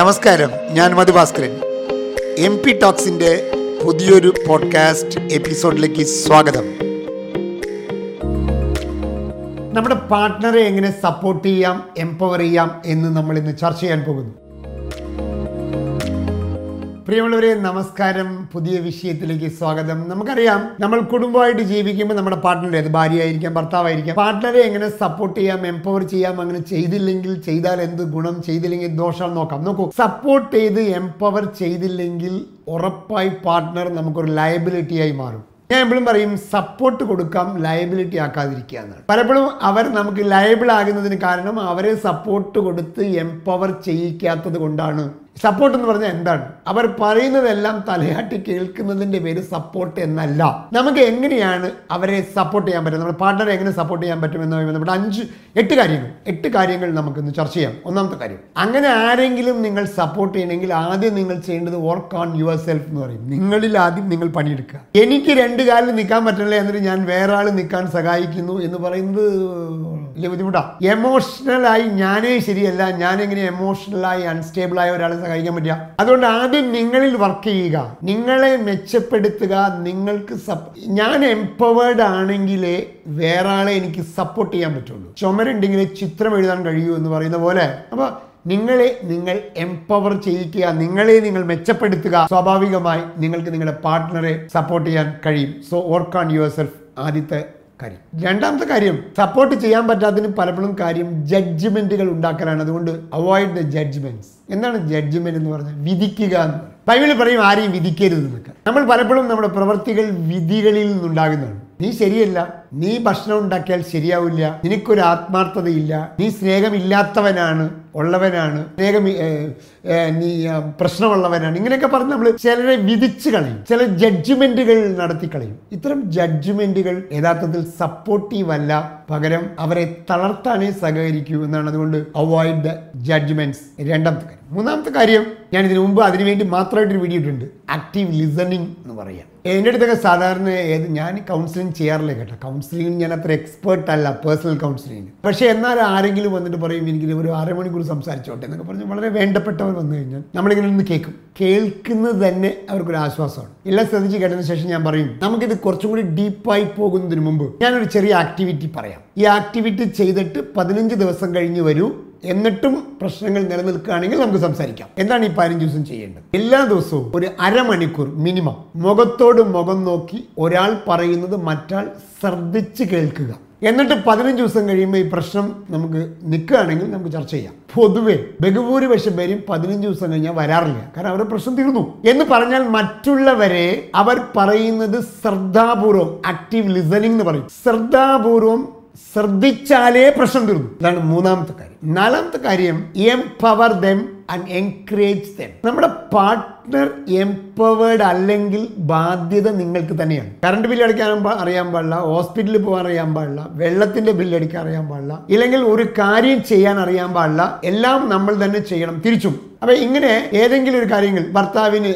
നമസ്കാരം ഞാൻ Madhu Bhaskaran M P ടോക്സിന്റെ പുതിയൊരു പോഡ്കാസ്റ്റ് എപ്പിസോഡിലേക്ക് സ്വാഗതം. നമ്മുടെ പാർട്ട്ണറെ എങ്ങനെ സപ്പോർട്ട് ചെയ്യാം എംപവർ ചെയ്യാം എന്ന് നമ്മൾ ഇന്ന് ചർച്ച ചെയ്യാൻ പോകുന്നു. പ്രിയമുള്ളവരെ നമസ്കാരം. പുതിയ വിഷയത്തിലേക്ക് സ്വാഗതം. നമുക്കറിയാം നമ്മൾ കുടുംബമായിട്ട് ജീവിക്കുമ്പോൾ നമ്മുടെ പാർട്ട്ണർ അത് ഭാര്യയായിരിക്കാം ഭർത്താവായിരിക്കാം. പാർട്ട്ണറെ എങ്ങനെ സപ്പോർട്ട് ചെയ്യാം എംപവർ ചെയ്യാം അങ്ങനെ ചെയ്തില്ലെങ്കിൽ ചെയ്താൽ എന്ത് ഗുണം ചെയ്തില്ലെങ്കിൽ ദോഷം നോക്കാം. നോക്കൂ സപ്പോർട്ട് ചെയ്ത് എംപവർ ചെയ്തില്ലെങ്കിൽ ഉറപ്പായി പാർട്ട്ണർ നമുക്കൊരു ലയബിലിറ്റിയായി മാറും. ഞാൻ എപ്പോഴും പറയും സപ്പോർട്ട് കൊടുക്കാം ലയബിലിറ്റി ആക്കാതിരിക്കുക എന്നാണ്. പലപ്പോഴും അവർ നമുക്ക് ലയബിൾ ആകുന്നതിന് കാരണം അവരെ സപ്പോർട്ട് കൊടുത്ത് എംപവർ ചെയ്യിക്കാത്തത് കൊണ്ടാണ് സപ്പോർട്ട് എന്ന് പറഞ്ഞാൽ എന്താണ്? അവർ പറയുന്നതെല്ലാം തലയാട്ടി കേൾക്കുന്നതിന്റെ പേര് സപ്പോർട്ട് എന്നല്ല. നമുക്ക് എങ്ങനെയാണ് അവരെ സപ്പോർട്ട് ചെയ്യാൻ പറ്റും നമ്മുടെ പാർട്ട്ണറെ എങ്ങനെ സപ്പോർട്ട് ചെയ്യാൻ പറ്റുമെന്ന് നമ്മുടെ അഞ്ച് എട്ട് കാര്യങ്ങൾ. എട്ട് കാര്യങ്ങൾ നമുക്കിന്ന് ചർച്ച ചെയ്യാം. ഒന്നാമത്തെ കാര്യം. അങ്ങനെ ആരെങ്കിലും നിങ്ങൾ സപ്പോർട്ട് ചെയ്യണമെങ്കിൽ ആദ്യം നിങ്ങൾ ചെയ്യേണ്ടത് വർക്ക് ഓൺ യുവർ സെൽഫ് എന്ന് പറയും. നിങ്ങളിൽ ആദ്യം നിങ്ങൾ പണിയെടുക്കുക. എനിക്ക് രണ്ട് കാലിൽ നിൽക്കാൻ പറ്റില്ല എന്നിട്ട് ഞാൻ വേറെ ആൾ നിൽക്കാൻ സഹായിക്കുന്നു എന്ന് പറയുന്നത് വലിയ ബുദ്ധിമുട്ടാണ് എമോഷണലായി ഞാനേ ശരിയല്ല. ഞാനെങ്ങനെ എമോഷണലായി അൺസ്റ്റേബിളായ ഒരാളെ സഹായിക്കാൻ പറ്റുക? അതുകൊണ്ട് ആദ്യം നിങ്ങളിൽ വർക്ക് ചെയ്യുക. നിങ്ങളെ മെച്ചപ്പെടുത്തുക. നിങ്ങൾക്ക് ഞാൻ എംപവേർഡ് ആണെങ്കിലേ വേറെ ആളെ എനിക്ക് സപ്പോർട്ട് ചെയ്യാൻ പറ്റുള്ളൂ. ചുമരുണ്ടെങ്കിലേ ചിത്രം എഴുതാൻ കഴിയൂ എന്ന് പറയുന്ന പോലെ. അപ്പോൾ നിങ്ങളെ നിങ്ങൾ എംപവർ ചെയ്യിക്കുക. നിങ്ങളെ നിങ്ങൾ മെച്ചപ്പെടുത്തുക. സ്വാഭാവികമായി നിങ്ങൾക്ക് നിങ്ങളുടെ പാർട്ട്ണറെ സപ്പോർട്ട് ചെയ്യാൻ കഴിയും. So work on yourself ആദ്യത്തെ കാര്യം. രണ്ടാമത്തെ കാര്യം സപ്പോർട്ട് ചെയ്യാൻ പറ്റാത്തതിന് പലപ്പോഴും കാര്യം ജഡ്ജ്മെന്റുകൾ ഉണ്ടാക്കലാണ്. അതുകൊണ്ട് അവോയ്ഡ് ദ ജഡ്ജ്മെന്റ്സ് എന്താണ് ജഡ്ജ്മെന്റ് എന്ന് പറഞ്ഞാൽ? വിധിക്കുക എന്ന് ബൈബിളിൽ പറയും ആരെയും വിധിക്കരുത് നമ്മൾ പലപ്പോഴും നമ്മുടെ പ്രവർത്തികൾ വിധികളിൽ നിന്നുണ്ടാകുന്നതാണ്. നീ ശരിയല്ല നീ ഭക്ഷണം ഉണ്ടാക്കിയാൽ ശരിയാവില്ല. നിനക്കൊരു ആത്മാർത്ഥതയില്ല. നീ സ്നേഹമില്ലാത്തവനാണ് ഉള്ളവനാണ്. സ്നേഹം നീ പ്രശ്നമുള്ളവനാണ്. ഇങ്ങനെയൊക്കെ പറഞ്ഞ് നമ്മൾ ചിലരെ വിധിച്ച് കളയും. ചില ജഡ്ജ്മെന്റുകൾ നടത്തി കളയും. ഇത്തരം ജഡ്ജ്മെന്റുകൾ യഥാർത്ഥത്തിൽ സപ്പോർട്ടീവ് അല്ല. പകരം അവരെ തളർത്താനേ സഹകരിക്കൂ എന്നാണ്. അതുകൊണ്ട് അവോയ്ഡ് ദ ജഡ്ജ്മെന്റ്സ് രണ്ടാമത്തെ കാര്യം. മൂന്നാമത്തെ കാര്യം ഞാൻ ഇതിനു മുമ്പ് അതിനുവേണ്ടി മാത്രമായിട്ടൊരു വീഡിയോ ഇട്ടിട്ടുണ്ട്. ആക്റ്റീവ് ലിസണിങ് എന്ന് പറയാം. എന്റെ അടുത്തൊക്കെ സാധാരണ ഏത് ഞാൻ കൗൺസിലിംഗ് ചെയ്യാറില്ല കേട്ടോ. കൗൺസിലിംഗ് ഞാൻ അത്ര എക്സ്പേർട്ട് അല്ല പേഴ്സണൽ കൗൺസിലിംഗ് പക്ഷേ എന്നാൽ ആരെങ്കിലും വന്നിട്ട് പറയും എനിക്ക് ഒരു അരമണിക്കൂർ സംസാരിച്ചോട്ടെ എന്നൊക്കെ പറഞ്ഞ് വളരെ വേണ്ടപ്പെട്ടവർ വന്നു കഴിഞ്ഞാൽ നമ്മളിങ്ങനെ ഒന്ന് കേൾക്കും. കേൾക്കുന്നത് തന്നെ അവർക്കൊരു ആശ്വാസമാണ്. എല്ലാം ശ്രദ്ധിച്ച് കേട്ടതിന് ശേഷം ഞാൻ പറയും നമുക്കിത് കുറച്ചും കൂടി ഡീപ്പായി പോകുന്നതിന് മുമ്പ് ഞാനൊരു ചെറിയ ആക്ടിവിറ്റി പറയാം. ഈ ആക്ടിവിറ്റി ചെയ്തിട്ട് പതിനഞ്ച് ദിവസം കഴിഞ്ഞ് വരൂ. എന്നിട്ടും പ്രശ്നങ്ങൾ നിലനിൽക്കുകയാണെങ്കിൽ നമുക്ക് സംസാരിക്കാം. എന്താണ് ഈ പതിനഞ്ച് ദിവസം ചെയ്യേണ്ടത്? എല്ലാ ദിവസവും ഒരു അരമണിക്കൂർ മിനിമം. മുഖത്തോട് മുഖം നോക്കി ഒരാൾ പറയുന്നത് മറ്റാൾ ശ്രദ്ധിച്ച് കേൾക്കുക. എന്നിട്ട് പതിനഞ്ച് ദിവസം കഴിയുമ്പോൾ ഈ പ്രശ്നം നമുക്ക് നിൽക്കുകയാണെങ്കിൽ നമുക്ക് ചർച്ച ചെയ്യാം. പൊതുവെ ബഹുഭൂരിപക്ഷം പേരും പതിനഞ്ച് ദിവസം കഴിഞ്ഞാൽ വരാറില്ല. കാരണം അവരുടെ പ്രശ്നം തീർന്നു. എന്ന് പറഞ്ഞാൽ മറ്റുള്ളവരെ അവർ പറയുന്നത് ശ്രദ്ധാപൂർവം ആക്റ്റീവ് ലിസണിംഗ് എന്ന് പറയും. ശ്രദ്ധാപൂർവം ശ്രദ്ധിച്ചാലേ പ്രശ്നം തീർന്നു. ഇതാണ് മൂന്നാമത്തെ കാര്യം. നാലാമത്തെ കാര്യം empower them and encourage them നമ്മുടെ പാർട്ട്ണർ എംപവേർഡ് അല്ലെങ്കിൽ ബാധ്യത നിങ്ങൾക്ക് തന്നെയാണ്. കറണ്ട് ബില്ല് അടയ്ക്കാൻ പാ- അറിയാൻ പാടില്ല ഹോസ്പിറ്റലിൽ പോകാൻ അറിയാൻ പാടില്ല വെള്ളത്തിന്റെ ബില്ല് അടിക്കാൻ അറിയാൻ പാടില്ല ഇല്ലെങ്കിൽ ഒരു കാര്യം ചെയ്യാൻ അറിയാൻ പാടില്ല എല്ലാം നമ്മൾ തന്നെ ചെയ്യണം തിരിച്ചും. അപ്പൊ ഇങ്ങനെ ഏതെങ്കിലും ഒരു കാര്യങ്ങൾ ഭർത്താവിന്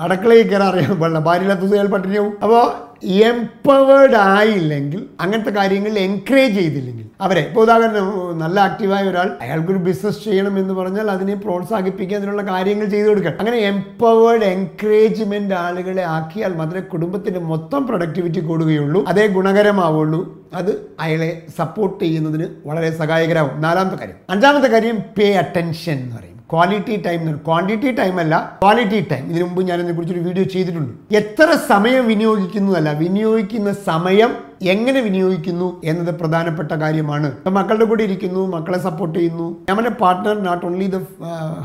അടക്കളയിൽ കയറാൻ അറിയാൻ പാടില്ല ഭാര്യയില്ലാത്ത പട്ടിണിയാവും. അപ്പോൾ എംപവേർഡ് ആയില്ലെങ്കിൽ അങ്ങനത്തെ കാര്യങ്ങളിൽ എൻകറേജ് ചെയ്തില്ലെങ്കിൽ അവരെ. ഇപ്പോൾ ഉദാഹരണം നല്ല ആക്റ്റീവായ ഒരാൾ അയാൾക്കൊരു ബിസിനസ് ചെയ്യണം എന്ന് പറഞ്ഞാൽ അതിനെ പ്രോത്സാഹിപ്പിക്കാൻ അതിനുള്ള കാര്യങ്ങൾ ചെയ്തു കൊടുക്കുക അങ്ങനെ എംപവേർഡ് എൻകറേജ്മെന്റ് ആളുകളെ ആക്കിയാൽ മാത്രമേ കുടുംബത്തിന്റെ മൊത്തം പ്രൊഡക്ടിവിറ്റി കൂടുകയുള്ളൂ. അതേ ഗുണകരമാവുള്ളൂ. അത് അയാളെ സപ്പോർട്ട് ചെയ്യുന്നതിന് വളരെ സഹായകരമാവും. നാലാമത്തെ കാര്യം. അഞ്ചാമത്തെ കാര്യം പേ അറ്റൻഷൻ എന്ന് പറയും. ക്വാളിറ്റി ടൈം എന്ന് ക്വാണ്ടിറ്റി ടൈം അല്ല ക്വാളിറ്റി ടൈം ഇതിനു മുമ്പ് ഞാൻ ഇതിനെക്കുറിച്ചൊരു വീഡിയോ ചെയ്തിട്ടുണ്ട്. എത്ര സമയം വിനിയോഗിക്കുന്നതല്ല വിനിയോഗിക്കുന്ന സമയം എങ്ങനെ വിനിയോഗിക്കുന്നു എന്നത് പ്രധാനപ്പെട്ട കാര്യമാണ്. മക്കളുടെ കൂടെ ഇരിക്കുന്നു മക്കളെ സപ്പോർട്ട് ചെയ്യുന്നു. നമ്മുടെ partner not only the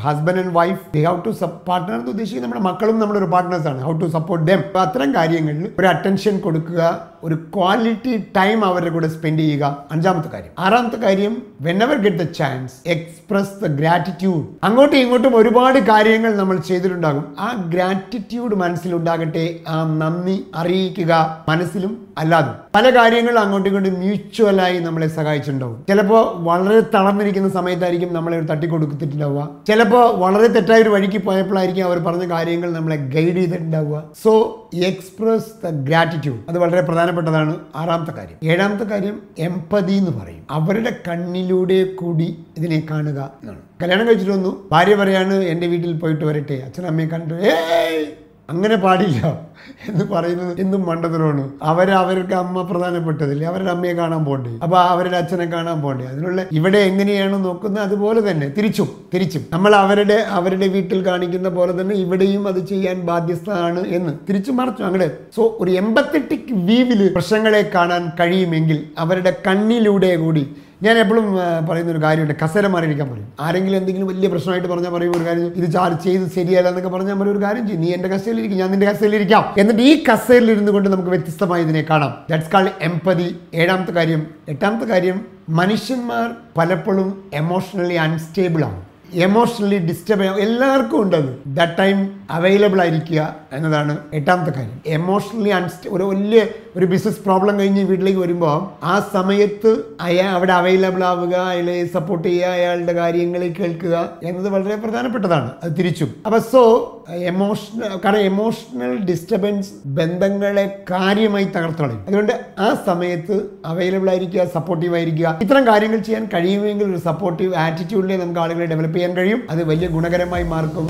husband and wife they how to partner എന്ന് ഉദ്ദേശിക്കുന്നത് നമ്മുടെ മക്കളും നമ്മുടെ ഒരു പാർട്ട്നേഴ്സാണ് ഹൗ ടു സപ്പോർട്ട് ദം അത്തരം കാര്യങ്ങളിൽ ഒരു അറ്റൻഷൻ കൊടുക്കുക ഒരു ക്വാളിറ്റി ടൈം അവരുടെ കൂടെ സ്പെൻഡ് ചെയ്യുക. അഞ്ചാമത്തെ കാര്യം. ആറാമത്തെ കാര്യം whenever get the chance express the gratitude അങ്ങോട്ടും ഇങ്ങോട്ടും ഒരുപാട് കാര്യങ്ങൾ നമ്മൾ ചെയ്തിട്ടുണ്ടാകും. ആ ഗ്രാറ്റിറ്റ്യൂഡ് മനസ്സിലുണ്ടാകട്ടെ ആ നന്ദി അറിയിക്കുക മനസ്സിലും അല്ലാതും. പല കാര്യങ്ങൾ അങ്ങോട്ടും ഇങ്ങോട്ടും മ്യൂച്വലായി നമ്മളെ സഹായിച്ചിട്ടുണ്ടാവും. ചിലപ്പോൾ വളരെ തളർന്നിരിക്കുന്ന സമയത്തായിരിക്കും നമ്മളെ തട്ടിക്കൊടുത്തിട്ടുണ്ടാവുക. ചിലപ്പോൾ വളരെ തെറ്റായ ഒരു വഴിക്ക് പോയപ്പോഴായിരിക്കും അവർ പറഞ്ഞ കാര്യങ്ങൾ നമ്മളെ ഗൈഡ് ചെയ്തിട്ടുണ്ടാവുക. സോ എക്സ്പ്രസ് ദ ഗ്രാറ്റിറ്റ്യൂഡ് അത് വളരെ പ്രധാനപ്പെട്ടതാണ് ആറാമത്തെ കാര്യം. ഏഴാമത്തെ കാര്യം എംപതി എന്ന് പറയും. അവരുടെ കണ്ണിലൂടെ കൂടി ഇതിനെ കാണുക എന്നാണ്. കല്യാണം കഴിച്ചിട്ട് വന്നു. ഭാര്യ പറയാണ് എന്റെ വീട്ടിൽ പോയിട്ട് വരട്ടെ. അച്ഛനമ്മയെ കണ്ടു ഏയ്! അങ്ങനെ പാടില്ല എന്ന് പറയുന്നത് എന്തും മണ്ടത്തരമാണ്. അവർ അവർക്ക് അമ്മ പ്രധാനപ്പെട്ടതില്ലേ അവരുടെ അമ്മയെ കാണാൻ പോകണ്ടേ? അപ്പൊ അവരുടെ അച്ഛനെ കാണാൻ പോകണ്ടേ? അതിനുള്ള ഇവിടെ എങ്ങനെയാണ് നോക്കുന്നത്? അതുപോലെ തന്നെ തിരിച്ചും തിരിച്ചും. നമ്മൾ അവരുടെ അവരുടെ വീട്ടിൽ കാണിക്കുന്ന പോലെ തന്നെ ഇവിടെയും അത് ചെയ്യാൻ ബാധ്യസ്ഥാണ് എന്ന് തിരിച്ചു മറച്ചു. അങ്ങോട്ട് സോ ഒരു എമ്പത്തറ്റിക് വീവിൽ പ്രശ്നങ്ങളെ കാണാൻ കഴിയുമെങ്കിൽ അവരുടെ കണ്ണിലൂടെ കൂടി ഞാൻ എപ്പോഴും പറയുന്ന ഒരു കാര്യമുണ്ട്. കസേര മാറിയിരിക്കാൻ പറയും. ആരെങ്കിലും എന്തെങ്കിലും വലിയ പ്രശ്നമായിട്ട് പറഞ്ഞാൽ പറയും ഒരു കാര്യം ഇത് ചാർജ് ചെയ്ത് ശരിയല്ല എന്നൊക്കെ പറഞ്ഞാൽ പറയും ഒരു കാര്യം ചെയ്യും. നീ എന്റെ കസേരയിലിരിക്കും ഞാൻ നിന്റെ കസേരയിലിരിക്കാം. എന്നിട്ട് ഈ കസേരയിൽ ഇരുന്ന് കൊണ്ട് നമുക്ക് വ്യത്യസ്തമായി ഇതിനെ കാണാം. ദാറ്റ്സ് കാൾഡ് എംപതി ഏഴാമത്തെ കാര്യം എട്ടാമത്തെ കാര്യം മനുഷ്യന്മാർ പലപ്പോഴും എമോഷണലി അൺസ്റ്റേബിൾ ആണ്. എമോഷണലി ഡിസ്റ്റർബ് എല്ലാവർക്കും ഉണ്ടത്. ദാറ്റ് ടൈം അവൈലബിൾ ആയിരിക്കുക എന്നതാണ് എട്ടാമത്തെ കാര്യം. എമോഷണലി അൺസ്റ്റേ ഒരു വലിയ ഒരു ബിസിനസ് പ്രോബ്ലം കഴിഞ്ഞ് വീട്ടിലേക്ക് വരുമ്പോൾ ആ സമയത്ത് അയാൾ അവിടെ അവൈലബിൾ ആവുക അയാളെ സപ്പോർട്ട് ചെയ്യുക അയാളുടെ കാര്യങ്ങൾ കേൾക്കുക എന്നത് വളരെ പ്രധാനപ്പെട്ടതാണ്. അത് തിരിച്ചും. അപ്പൊ സോ എമോഷണൽ കാരണം എമോഷണൽ ഡിസ്റ്റർബൻസ് ബന്ധങ്ങളെ കാര്യമായി തകർത്തളയും അതുകൊണ്ട് ആ സമയത്ത് അവൈലബിൾ ആയിരിക്കുക സപ്പോർട്ടീവ് ആയിരിക്കുക. ഇത്തരം കാര്യങ്ങൾ ചെയ്യാൻ കഴിയുമെങ്കിൽ ഒരു സപ്പോർട്ടീവ് ആറ്റിറ്റ്യൂഡിലെ നമുക്ക് ആളുകളെ ഡെവലപ്പ് ചെയ്യാൻ കഴിയും. അത് വലിയ ഗുണകരമായി മാർക്കും.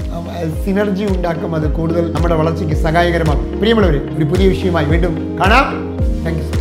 സിനർജി ഉണ്ടാക്കും അത് കൂടുതൽ നമ്മുടെ വളർച്ചയ്ക്ക് സഹായകരമാകും പ്രിയമുള്ളവർ ഒരു പുതിയ വിഷയമായി വീണ്ടും കാണാം താങ്ക് യു